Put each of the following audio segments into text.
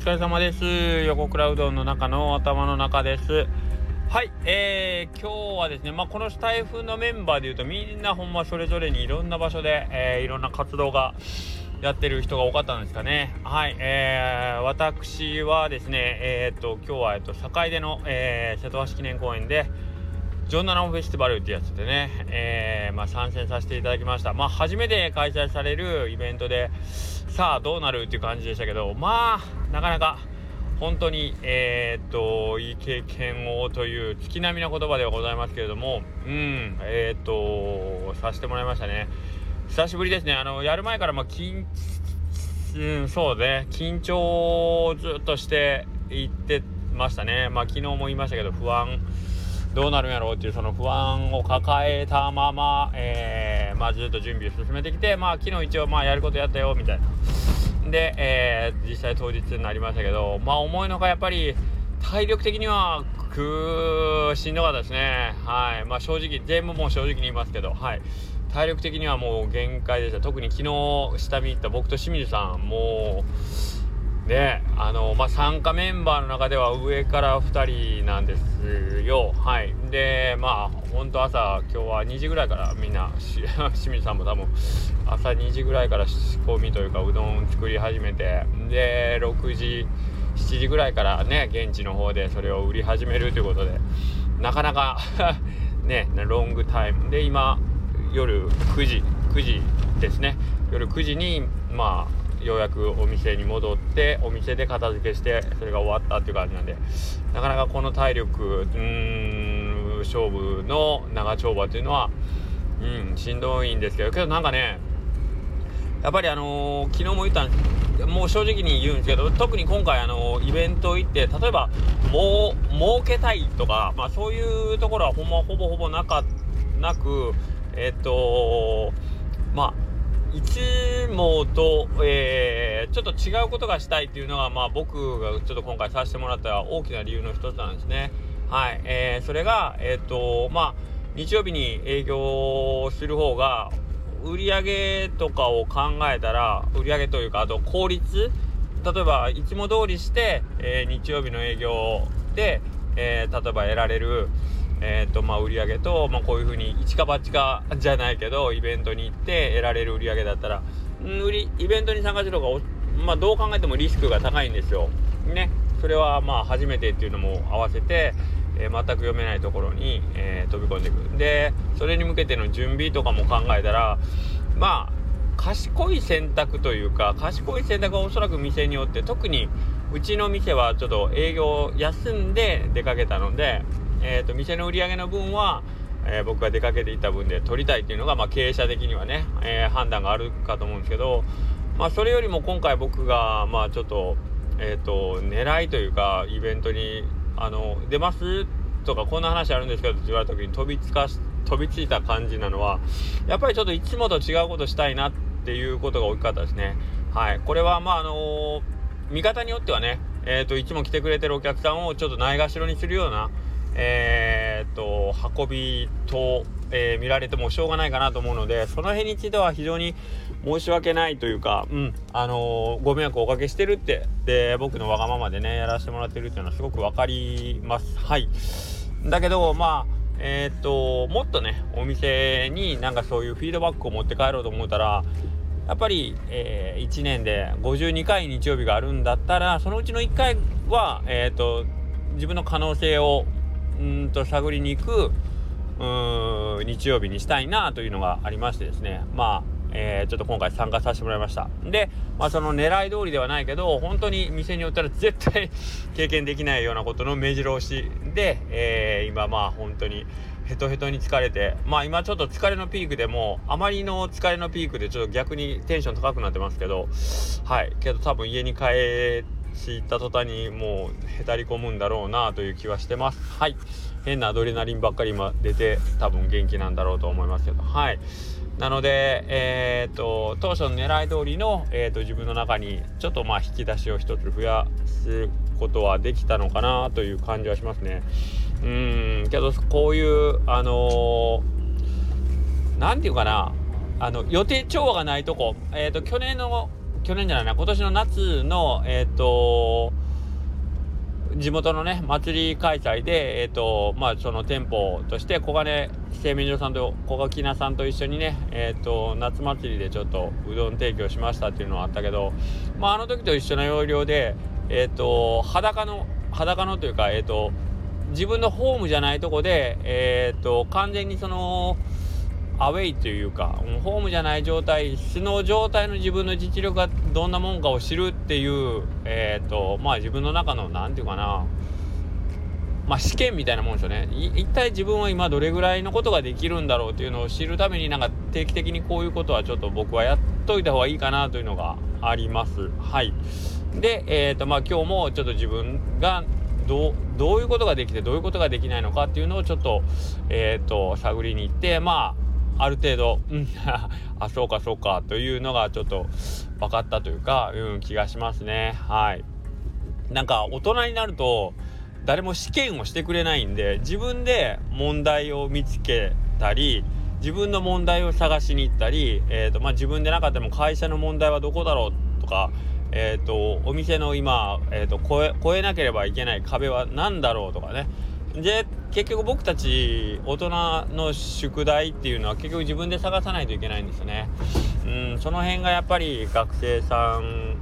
疲れ様です。横倉うどんの中の頭の中です。はい、えー、今日はですね、まあ、このスタイフのメンバーでいうとみんなほんまそれぞれにいろんな場所で、えー、いろんな活動がやってる人が多かったんですかね。はい、えー、私はですね、えー、っと、今日は、えっと、堺での、えー、瀬戸橋記念公園で、ジョンナランフェスティバルってやつでね、えー、まあ、参戦させていただきました。まあ、初めて開催されるイベントで、さあ、どうなるっていう感じでしたけど、まあ、なかなか、本当に、えー、っと、いい経験をという月並みな言葉ではございますけれども、うん、えー、っと、させてもらいましたね。久しぶりですね。あの、やる前から、まあ、緊、うん、そうね、緊張をずっとしていってましたね。まあ、昨日も言いましたけど、不安、どうなるんやろうっていうその不安を抱えたまま、えー、まあ、ずっと準備を進めてきて、まあ、昨日一応まあやることやったよみたいな。で、えー、実際当日になりましたけど、まあ、思いのがやっぱり体力的にはくしんどかったですね。はい。まあ、正直、全部もう正直に言いますけど、はい。体力的にはもう限界でした。特に昨日下見行った僕と清水さん、もう、であのまあ参加メンバーの中では上から2人なんですよ。はい。でまあ本当朝今日は2時ぐらいからみんな 清水さんも多分朝2時ぐらいから仕込みというかうどん作り始めてで6時7時ぐらいからね現地の方でそれを売り始めるということでなかなか ねロングタイム。で今夜9時9時ですね。夜9時にまあようやくお店に戻ってお店で片付けしてそれが終わったっていう感じなんでなかなかこの体力うん勝負の長丁場っていうのはうんしんどいんですけどけどなんかねやっぱりあのー、昨日も言ったんもう正直に言うんですけど特に今回あのー、イベント行って例えばもう儲けたいとか、まあ、そういうところはほんまほぼほぼなかなくえっとまあいつもと、えー、ちょっと違うことがしたいっていうのが、まあ、僕がちょっと今回させてもらった大きな理由の一つなんですね。はい。えー、それが、えっ、ー、と、まあ、日曜日に営業する方が、売り上げとかを考えたら、売り上げというか、あと効率例えば、いつも通りして、えー、日曜日の営業で、え、例えば得られる、えーとまあ、売り上げと、まあ、こういうふうに一か八かじゃないけどイベントに行って得られる売り上げだったら売りイベントに参加する方が、まあ、どう考えてもリスクが高いんですよ。ね、それはまあ初めてっていうのも合わせて、えー、全く読めないところに、えー、飛び込んでいく。でそれに向けての準備とかも考えたらまあ賢い選択というか賢い選択はおそらく店によって特にうちの店はちょっと営業休んで出かけたのでえーと、店の売り上げの分は、えー、僕が出かけていた分で取りたいっていうのが、まあ、経営者的にはね、えー、判断があるかと思うんですけど、まあ、それよりも今回僕が、まあ、ちょっと,、えーと、狙いというかイベントにあの出ますとかこんな話あるんですけどって言われた時に飛びつか飛びついた感じなのはやっぱりちょっといつもと違うことしたいなっていうことが大きかったですね。はい、これはまああのー、見方によってはね、えーといつも来てくれてるお客さんをちょっとないがしろにするようなえー、っと運びと、えー、見られてもしょうがないかなと思うのでその辺については非常に申し訳ないというか、うんあのー、ご迷惑をおかけしてるってで僕のわがままでねやらせてもらってるっていうのはすごく分かります。はい。だけどまあえ、っともっとねお店になんかそういうフィードバックを持って帰ろうと思ったらやっぱり、えー、1年で52回日曜日があるんだったらそのうちの1回は、えーと自分の可能性をうんと探りに行くう日曜日にしたいなというのがありましてですね。まあ、えー、ちょっと今回参加させてもらいました。で、まあ、その狙い通りではないけど本当に店によったら絶対 経験できないようなことの目白押しで、えー、今まあ本当にヘトヘトに疲れてまあ今ちょっと疲れのピークでもあまりの疲れのピークでちょっと逆にテンション高くなってますけどはい。けど多分家に帰って知った途端にもうへたり込むんだろうなという気はしてます。はい。変なアドレナリンばっかり今出て多分元気なんだろうと思いますけど。はい。なので、えーと、当初の狙い通りの、えーと、自分の中にちょっとまあ引き出しを一つ増やすことはできたのかなという感じはしますね。うん。けどこういうあの何、ー、て言うかな。あの予定調和がないとこ、えーと去年の去年じゃないな今年の夏のえっ、ー、と地元のね祭り開催でえっ、ー、とまあその店舗として小金製麺所さんと小垣菜さんと一緒にねえっ、ー、と夏祭りでちょっとうどん提供しましたっていうのはあったけどまああの時と一緒の要領でえっ、と裸の裸のというかえっ、と自分のホームじゃないとこでえっ、と完全にそのアウェイというかホームじゃない状態素の状態の自分の実力がどんなもんかを知るっていうえっ、ー、とまあ自分の中の何て言うかなまあ試験みたいなもんですよね。一体自分は今どれぐらいのことができるんだろうっていうのを知るためになんか定期的にこういうことはちょっと僕はやっといた方がいいかなというのがあります。はい。でえっ、ー、とまあ今日もちょっと自分がどうどういうことができてどういうことができないのかっていうのをちょっとえっ、ー、と探りに行ってまあある程度、うん、あ、そうかそうかというのがちょっと分かったというか、うん、気がしますね。はい。なんか大人になると、誰も試験をしてくれないんで、自分で問題を見つけたり、自分の問題を探しに行ったり、えーとまあ、自分でなかったも会社の問題はどこだろうとか、えーと、お店の今、えーと、と越え越えなければいけない壁は何だろうとかねで結局僕たち大人の宿題っていうのは結局自分で探さないといけないんですよね。うんその辺がやっぱり学生さん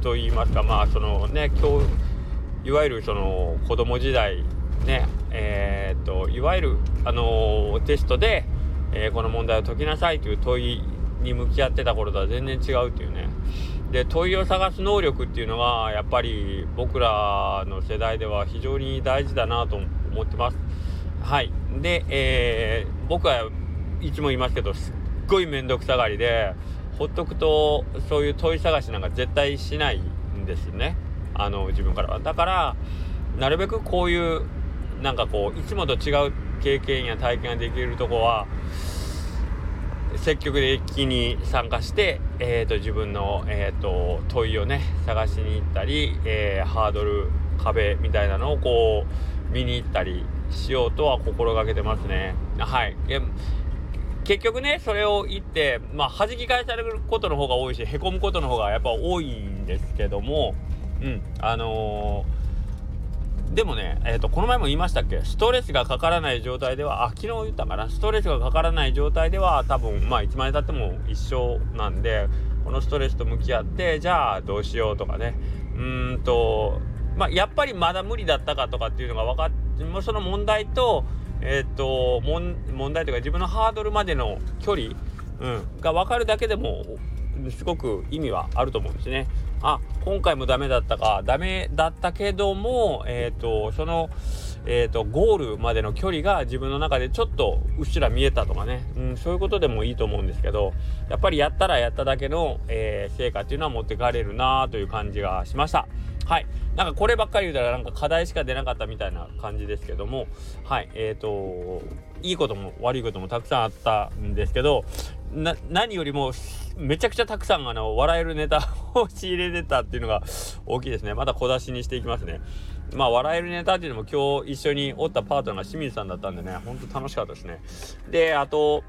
と言いますかまあそのね今日いわゆるその子供時代ねえー、っといわゆるあのテストで、えー、この問題を解きなさいという問いに向き合ってた頃とは全然違うっていうねで問いを探す能力っていうのはやっぱり僕らの世代では非常に大事だなと思思ってます。はい。で、えー、僕はいつも言いますけど、すっごい面倒くさがりで、ほっとくとそういう問い探しなんか絶対しないんですね。あの、自分からは。だから、なるべくこういう、なんかこう、いつもと違う経験や体験ができるとこは、積極的に参加して、えーと、自分の、えーと、問いをね探しに行ったり、えー、ハードル壁みたいなのをこう見に行ったりしようとは心がけてますね。はい。結局ね、それを言って、まあ、弾き返されることの方が多いし、へこむことの方がやっぱ多いんですけども、うん、あのー、でもね、えっ、ー、と、この前も言いましたっけ？ストレスがかからない状態では、あ、昨日言ったかな？ストレスがかからない状態では、多分、まあ、いつまでたっても一緒なんで、このストレスと向き合って、じゃあ、どうしようとかね、うーんと、まあ、やっぱりまだ無理だったかとかっていうのが分かって、その問題と、えっ、と、問題というか自分のハードルまでの距離、うん、が分かるだけでも、すごく意味はあると思うんですね。あ、今回もダメだったか、ダメだったけども、え、ー、と、その、えーと、ゴールまでの距離が自分の中でちょっとうっすら見えたとかね、うん、そういうことでもいいと思うんですけどやっぱりやったらやっただけの、えー、成果っていうのは持ってかれるなという感じがしました。はいなんかこればっかり言うたらなんか課題しか出なかったみたいな感じですけどもはいえーといいことも悪いこともたくさんあったんですけど何よりもめちゃくちゃたくさんあの笑えるネタを仕入れてたっていうのが大きいですね。また小出しにしていきますね。まあ笑えるネタっていうのも今日一緒におったパートナー清水さんだったんでねほんと楽しかったですね。であと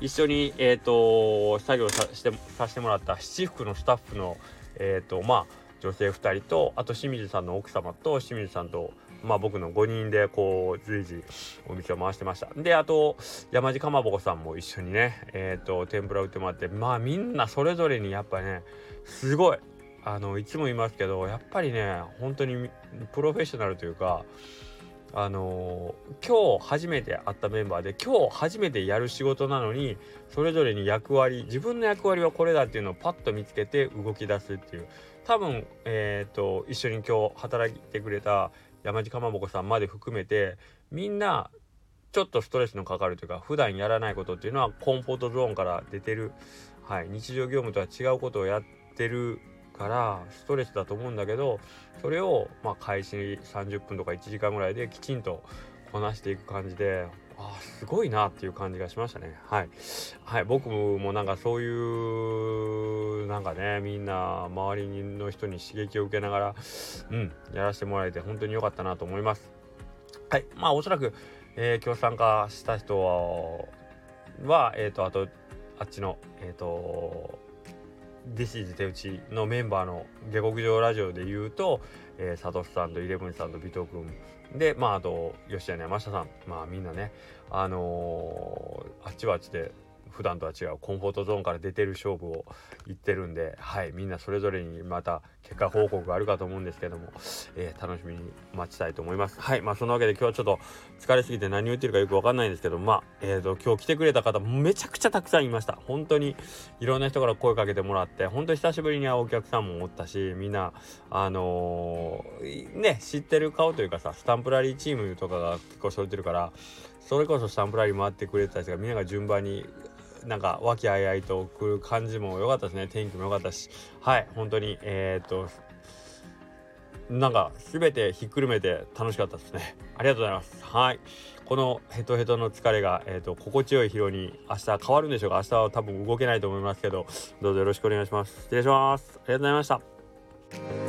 一緒にえっ、ー、と作業さしてさせてもらった七福のスタッフのえっ、ー、とまあ女性2人とあと清水さんの奥様と清水さんとまあ僕の5人でこう随時お店を回してました。であと山地かまぼこさんも一緒にねえっ、ー、と天ぷら売ってもらってまあみんなそれぞれにやっぱねすごい。あのいつも言いますけどやっぱりね本当にプロフェッショナルというかあの、今日初めて会ったメンバーで今日初めてやる仕事なのにそれぞれに役割自分の役割はこれだっていうのをパッと見つけて動き出すっていう。多分、えーと、一緒に今日働いてくれた山地かまぼこさんまで含めてみんなちょっとストレスのかかるというか普段やらないことっていうのはコンフォートゾーンから出てる、はい、日常業務とは違うことをやってるからストレスだと思うんだけどそれをまあ開始30分とか1時間ぐらいできちんとこなしていく感じであすごいなっていう感じがしましたね。はい、はい、僕もなんかそういうなんかねみんな周りの人に刺激を受けながらうんやらせてもらえて本当に良かったなと思います。はいまあおそらく、えー、今日参加した人はえっ、ー、とあとあっちのえっ、ー、と弟子手打ちのメンバーの下克上ラジオで言うと、えー、サトシさんとイレブンさんと尾藤君。でまああと吉谷山下さん。まあみんなねあのー、あっちはあっちで普段とは違うコンフォートゾーンから出てる勝負を言ってるんで、はい、みんなそれぞれにまた結果報告があるかと思うんですけども、えー、楽しみに待ちたいと思います。はい、まあそのわけで今日はちょっと疲れすぎて何を言ってるかよくわかんないんですけど、まあ、えーと、今日来てくれた方めちゃくちゃたくさんいました。本当にいろんな人から声かけてもらって、本当に久しぶりに会うお客さんもおったし、みんな、あのー、ね、知ってる顔というかさ、スタンプラリーチームとかが結構揃ってるから、それこそスタンプラリー回ってくれてた人がみんなが順番になんか和気あいあいと来る感じも良かったですね。天気も良かったし。はい本当にえー、っとなんか全てひっくるめて楽しかったですね。ありがとうございます。はい。このヘトヘトの疲れが、えーと、心地よい疲労に明日変わるんでしょうか。明日は多分動けないと思いますけど。どうぞよろしくお願いします。失礼します。ありがとうございました。